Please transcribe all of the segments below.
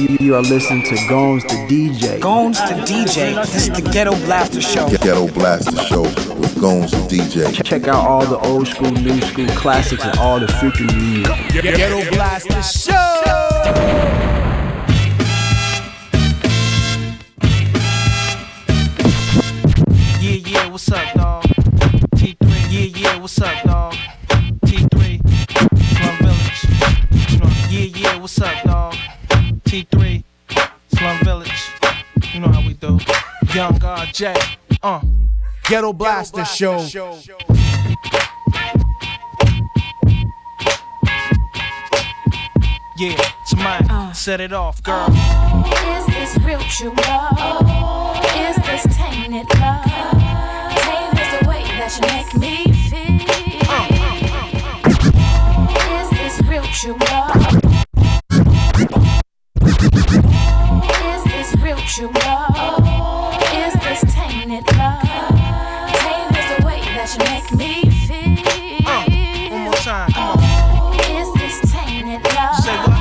You, you are listening to Gones the DJ. Gones the DJ. This is the Ghetto Blaster Show. Ghetto Blaster Show with Gones the DJ. Check out all the old school, new school classics and all the freaking new music. Ghetto Blaster Show. Yeah, yeah, what's up, dog? T3, yeah, yeah, what's up, dog? T3, Slum Village. Yeah, yeah, what's up, dog? T3, Slum Village. You know how we do. Young God J. Uh. Ghetto Blaster Show. Yeah, tonight, uh. set it off, girl. Oh, is this real true love? Is this tainted love? Tainted is the way that you make me feel. Uh, uh, is this real true love? This real true love? Is this tainted love? Tainted is the way that you make me feel. Oh, one more time, come on. Is this tainted love? Say what?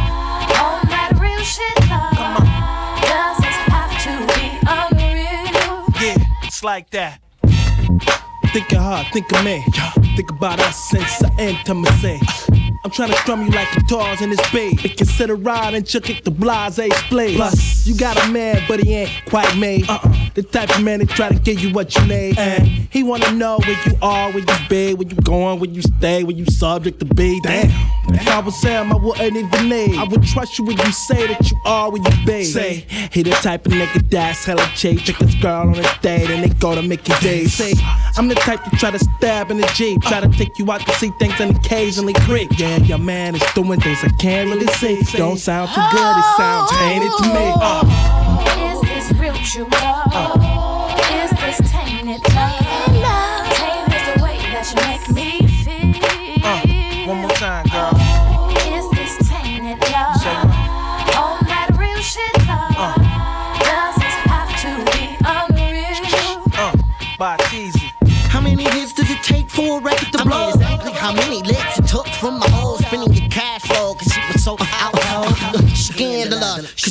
All that real shit love. Come on. Does this have to be unreal? Yeah, it's like that. Think of her, think of me. Think about us since the intimacy. I'm trying to strum you like guitars in this beat. It consider ride and chuck it the blase split. Plus, you got a man, but he ain't quite made. Uh-uh. The type of man that try to give you what you need. And he wanna know where you are, where you be, where you going, where you stay, where you subject to be. Damn. If I was Sam, I wouldn't even need. I would trust you when you say that you are where you be. Say, he the type of nigga that's hella cheap. Take this girl on a date and they go to Mickey D's. Say, I'm the type to try to stab in the Jeep. Try to take you out to see things and occasionally creep. Yeah, your man is doing things I can't really see. Don't sound too good, it sounds tainted to me. Uh. Is this real true love? Is this tainted love?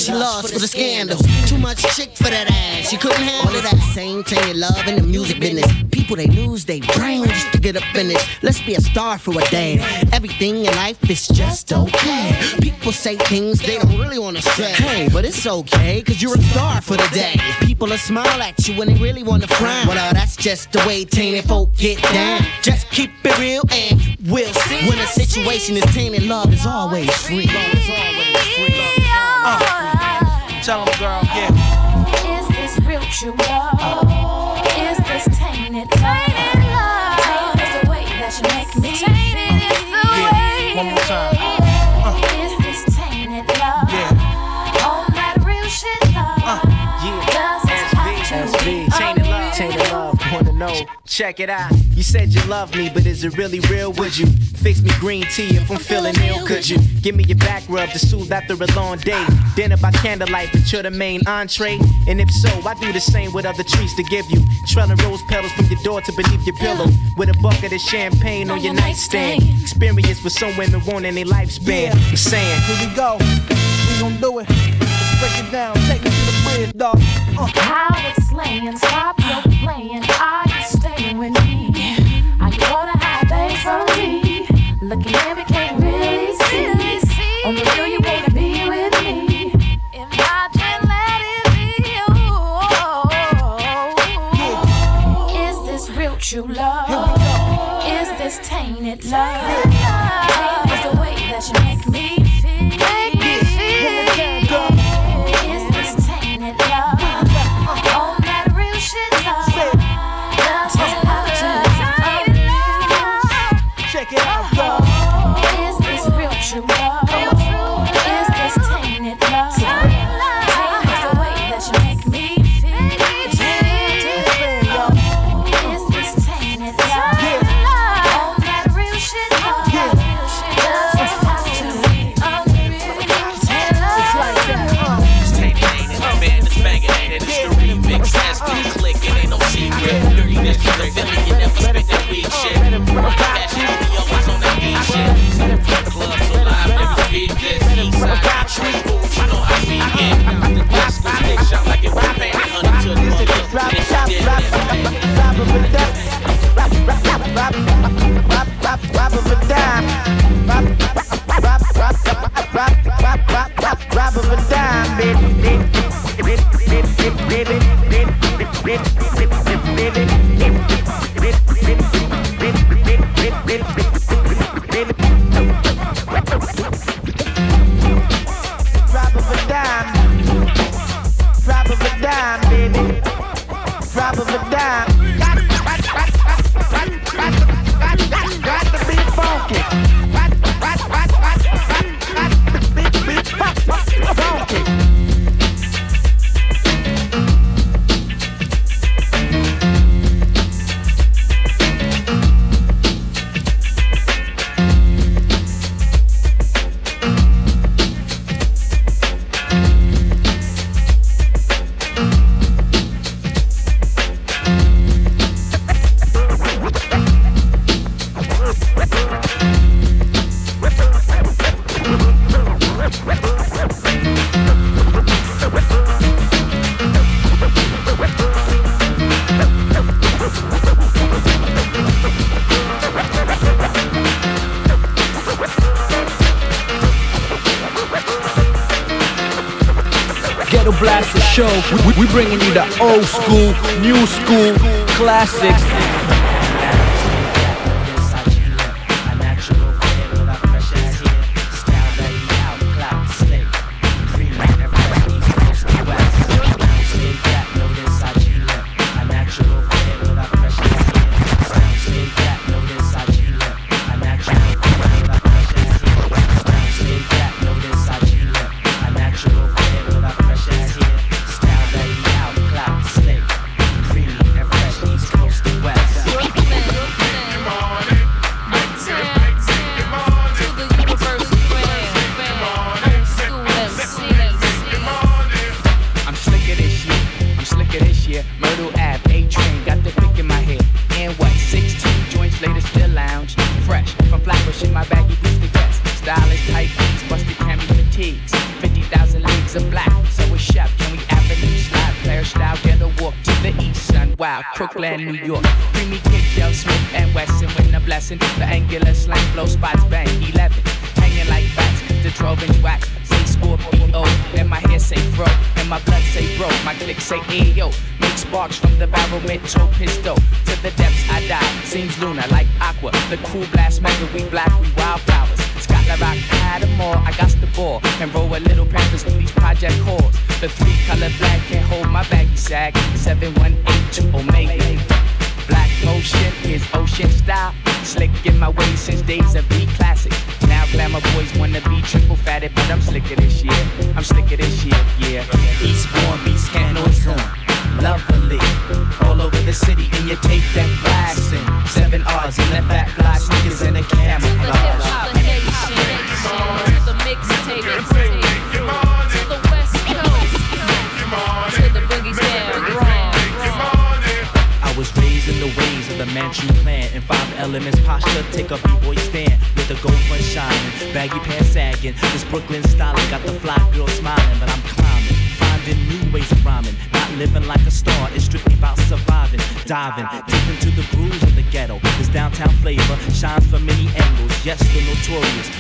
Scandalous, cause she lost for the scandals. Too much chick for that ass, she couldn't handle All of that same thing you love in the music business. People, they lose their brain just to get up in this. Let's be a star for a day. Everything in life is just okay. People say things they don't really wanna say. Hey, but it's okay, cause you're a star for the day. People will smile at you when they really wanna frown. Well, that's just the way tainted folk get down. Just keep it real and we'll see. When a situation is tainted, love is always free. Love is always free. Tell him, girl, yeah. Is this real true love? Is this tainted love? Tainted is the way that you make me love, know. Check it out. You said you love me, but is it really real? Would you fix me green tea if I'm feeling ill? Could you give me your back rub to soothe after a long day? Dinner by candlelight, but you're the main entree. And if so, I do the same with other treats to give you. Trailing rose petals from your door to beneath your pillow. With a bucket of champagne on your nightstand. Experience with some women wanting their lifespan. I'm saying, Here we go. We gon' do it. Let's break it down. Take me to the bridge, dog. Uh. How it's slaying, stop your playing. Are you staying with me? Are you gonna hide things from me? Looking at me, can't really see. On the real, you wanna be with me. Imagine let it be. Oh. Is this real true love? Is this tainted love? Robbery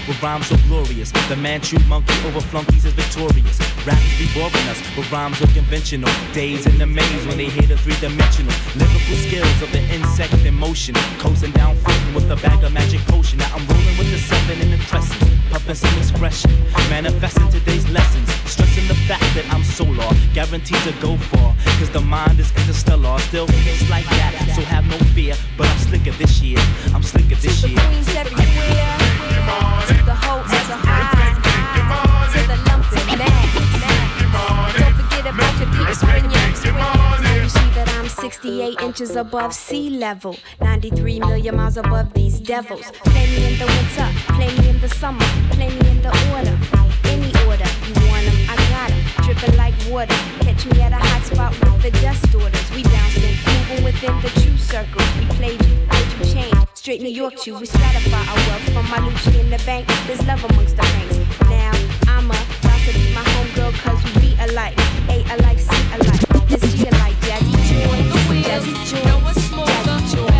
with rhymes so glorious. The Manchu monkey over flunkies is victorious. Rappers be boring us with rhymes so conventional. Days in the maze when they hit the three dimensional. Lyrical skills of the insect in motion. Coasting down footing with a bag of magic potion. Now I'm rolling with the seven in the crescent. Puffing some expression. Manifesting today's lessons. Stressing the fact that I'm solar. Guaranteed to go far. Cause the mind is interstellar. Still it's like that. So have no fear. But I'm slicker this year. I'm slicker this year. Queens everywhere. To the hoe as a high. To the lumping man. Don't forget about your peeps when you Now you see that I'm 68 inches above sea level. 93 million miles above these devils. Play me in the winter, play me in the summer, play me in the order. Any order, you want 'em, I got 'em. Dripping like water. Catch me at a hot spot with the dust orders. We bouncing, moving within the true circles. We played you, made you change. Straight New York to we stratify our wealth from my Lucci in the bank. There's love amongst the ranks. Now I'm about to be my homegirl cause we be alike. A alike, C alike. It's G alike. Jazzy Joy, Jazzy Joy, Jazzy Joy.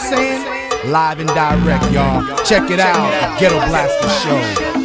Saying? Live and direct, y'all. Check it out. Ghetto Blaster Show.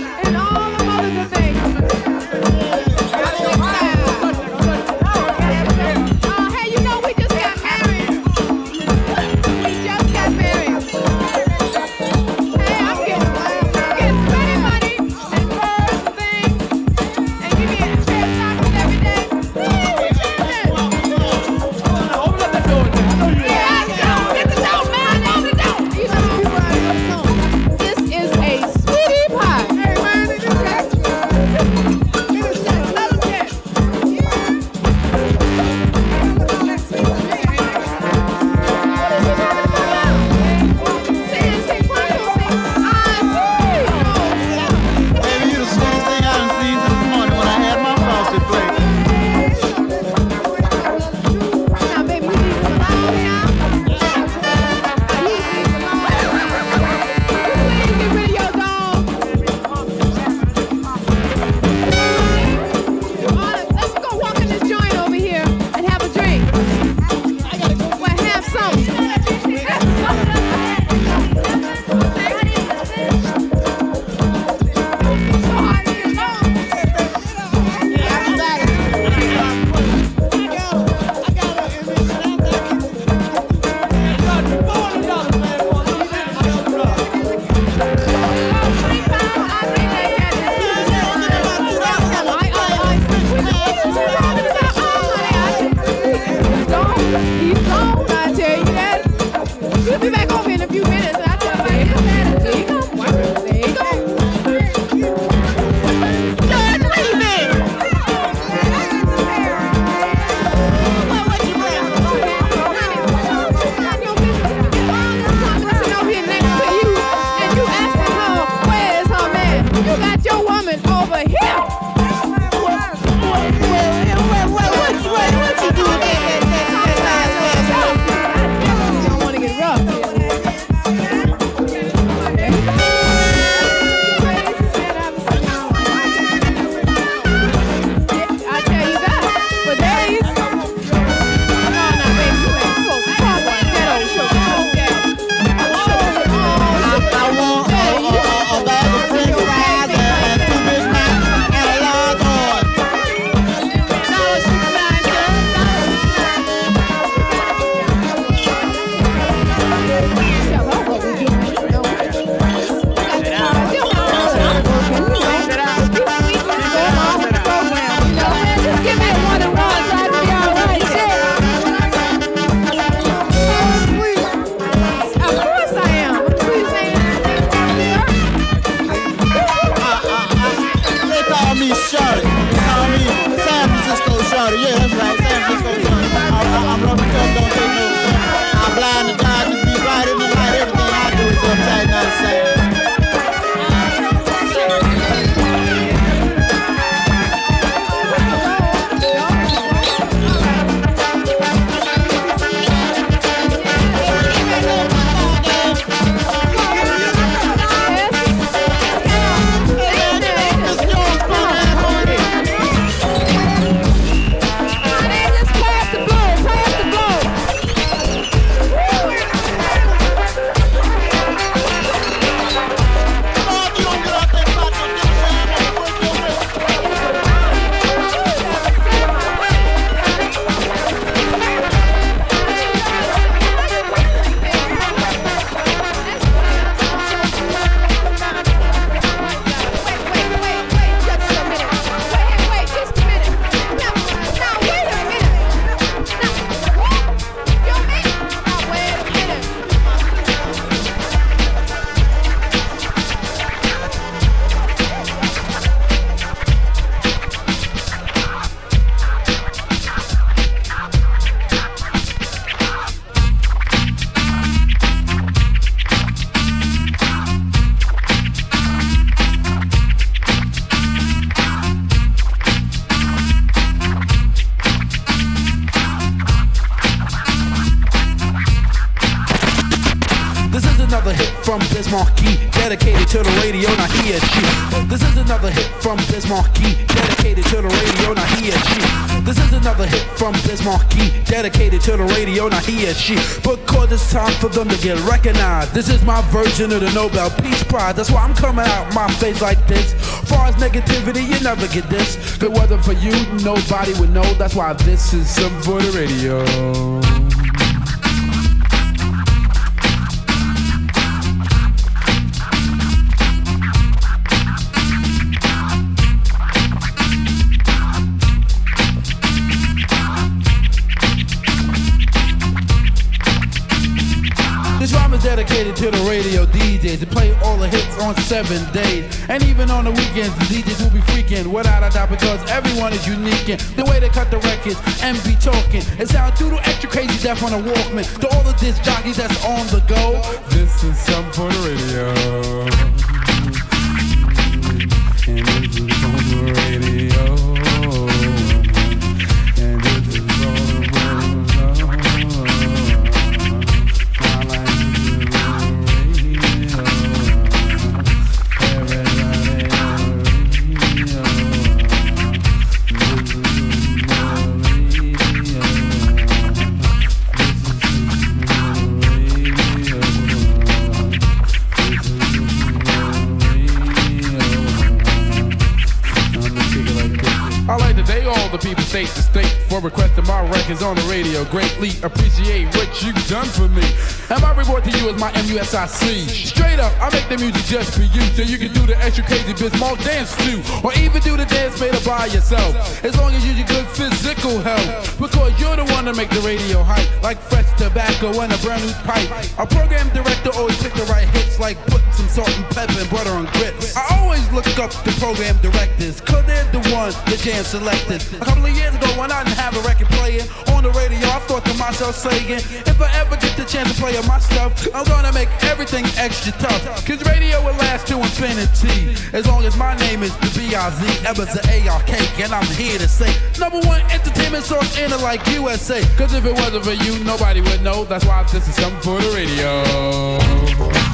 He. Because it's time for them to get recognized. This is my version of the Nobel Peace Prize. That's why I'm coming out my face like this. Far as negativity, you never get this. If it wasn't for you, nobody would know. That's why this is something for the radio. Dedicated to the radio DJs to play all the hits on seven days. And even on the weekends, the DJs will be freaking without a doubt because everyone is unique. And the way they cut the records and be talking. It sounds doo extra crazy def on a Walkman. To all the disc jockeys that's on the go. This is something for the radio. My records on the radio. Greatly appreciate what you've done for me. And my reward to you is my MUSIC. Straight up, I make the music just for you, so you can do the extra crazy bits, more dance too, or even do the dance made up by yourself. As long as you are good physical health, because you're the one to make the radio hype, like fresh tobacco and a brand new pipe. A program director always pick the right hits, like putting some salt and pepper and butter on grits. I always look up the program directors, cause they're the ones the jam selected. A couple of years ago, when I didn't have a record playing on the radio, I thought to myself, saying, if I ever get the chance to play on my stuff, I'm gonna make everything extra tough. Cause radio will last to infinity. As long as my name is the B-I-Z, ever the A-R-K, and I'm here to say, number one entertainment source in it like USA. Cause if it wasn't for you, nobody would know. That's why this is something for the radio.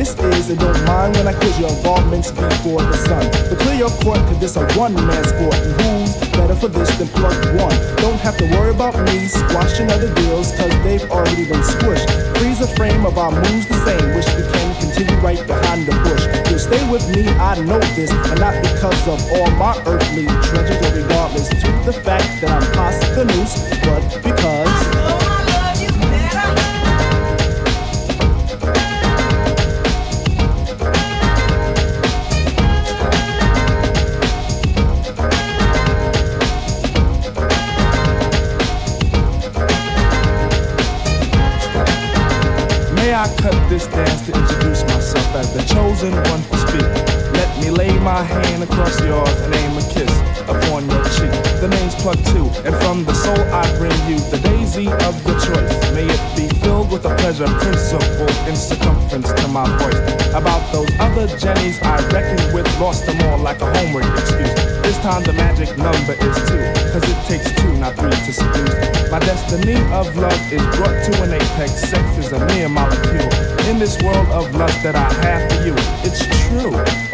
This is, and don't mind when I quiz your involvements before the sun. But clear your court, cause this a one man sport. And who's better for this than plug one? Don't have to worry about me squashing other deals, cause they've already been squished. Freeze the frame of our moves the same, wish we can continue right behind the bush. You'll stay with me, I know this, and not because of all my earthly treasures, regardless to the fact that I'm past the noose, but because. Chosen one to speak? Let me lay my hand across yours and aim a kiss upon your cheek. The name's Plug Two, and from the soul I bring you the daisy of your choice. May it be filled with a pleasure principle in circumference to my voice. About those other Jennies I reckoned with, lost them all like a homework excuse. This time the magic number is two, cause it takes two, not three to seduce. My destiny of love is brought to an apex. Sex is a mere molecule. In this world of lust that I have for you, it's true.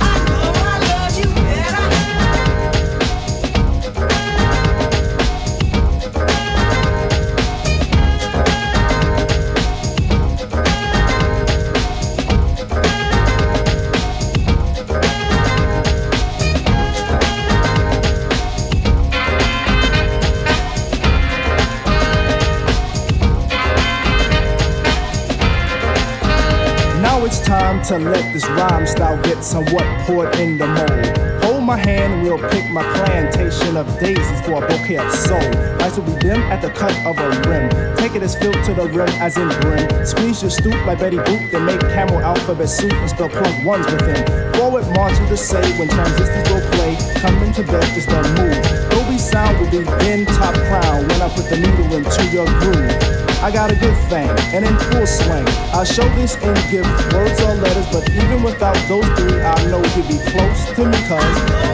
To let this rhyme style get somewhat poured in the mold. Hold my hand, we'll pick my plantation of daisies for a bouquet of soul. Lights will be dim at the cut of a rim. Take it as filled to the rim as in brim. Squeeze your stoop like Betty Boop, then make Campbell alphabet soup and spell plug ones within. Forward march to the say when transistors will play. Coming to bed is the move. Dolby sound will be in top crown when I put the needle into your groove. I got a good thing, and in full swing. I'll show this in gift, words or letters, but even without those three, I know you'd be close to me, cuz.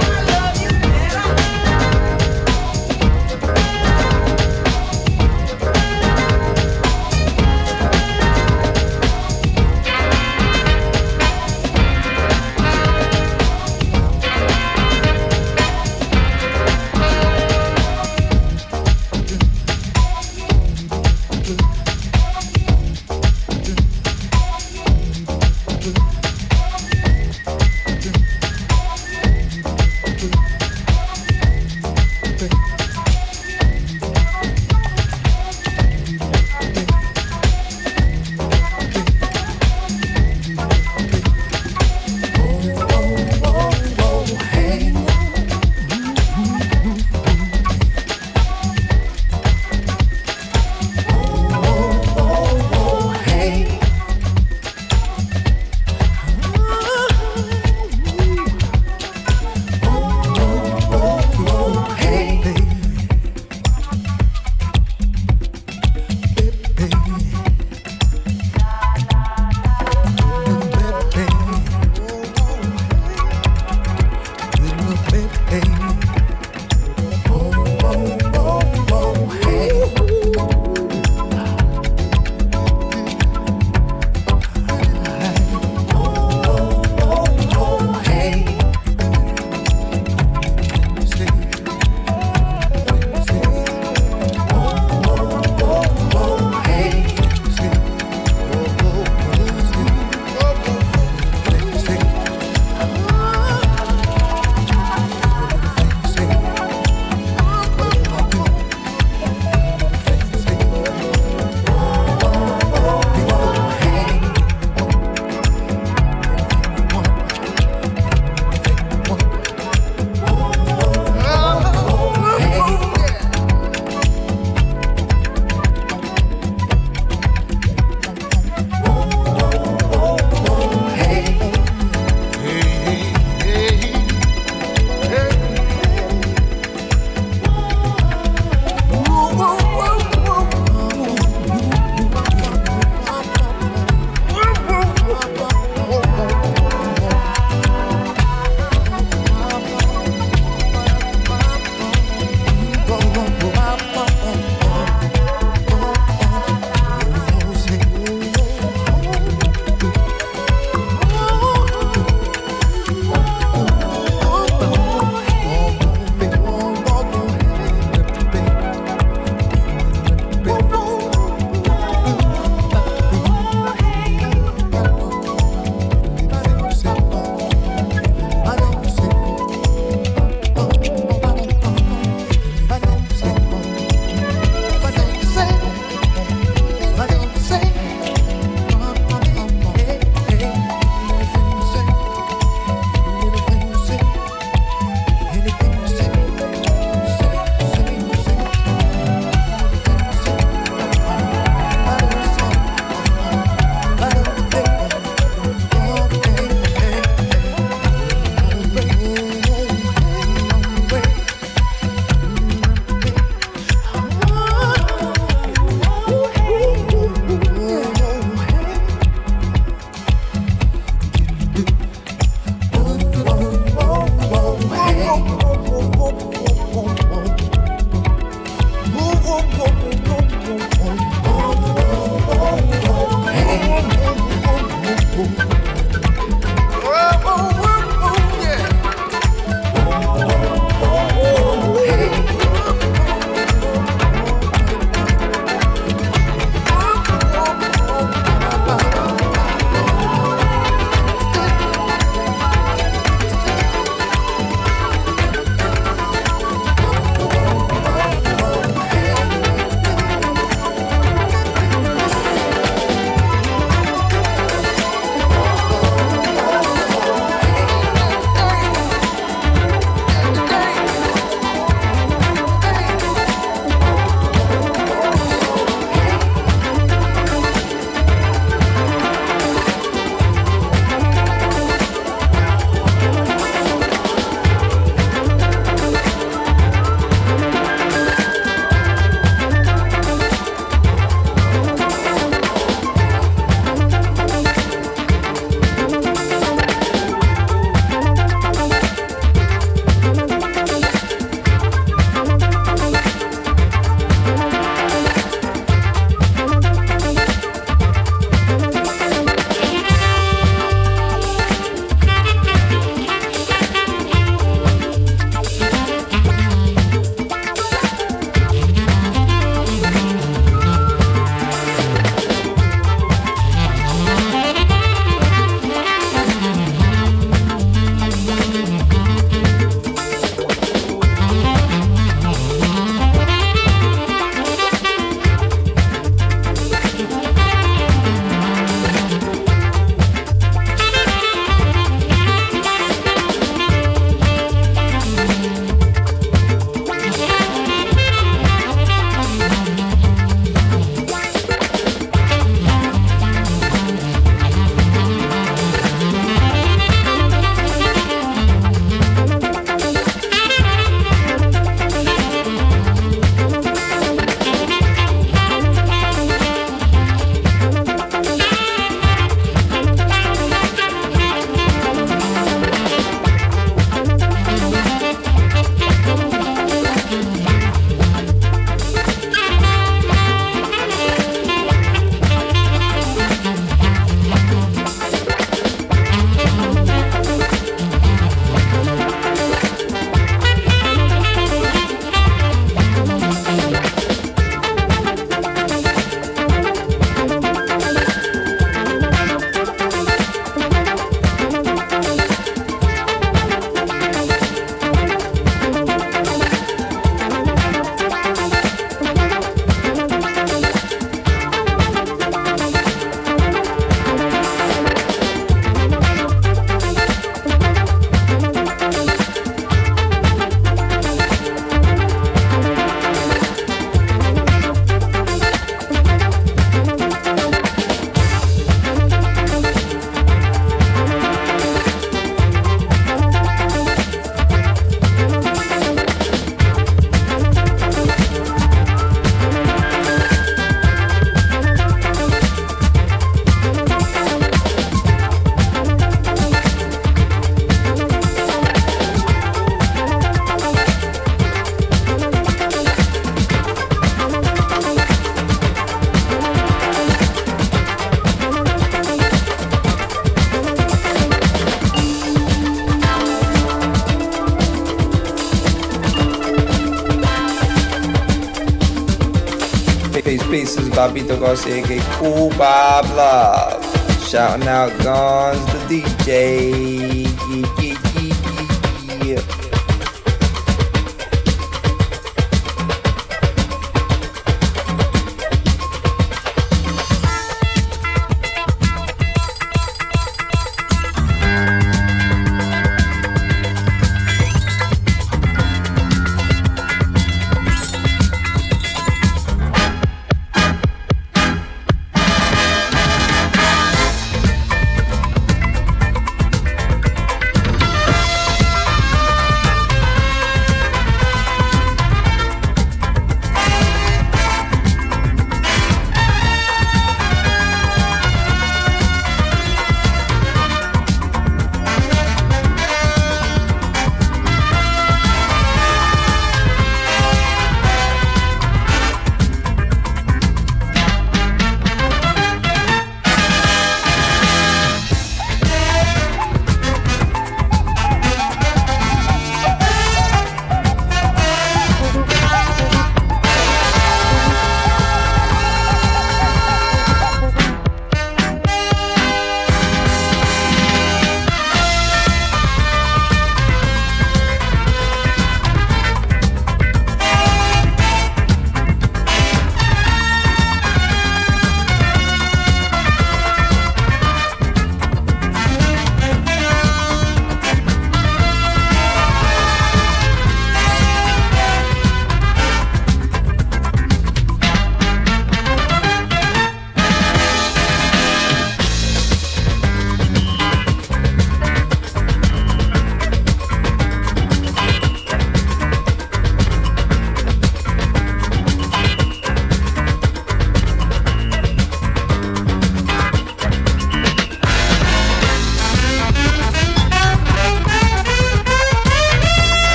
Papito Garcia, que cool Bob Love. Shouting out Guns, the DJ.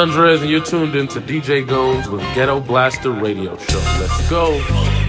Andres, and you're tuned into DJ Gones with Ghetto Blaster Radio Show. Let's go.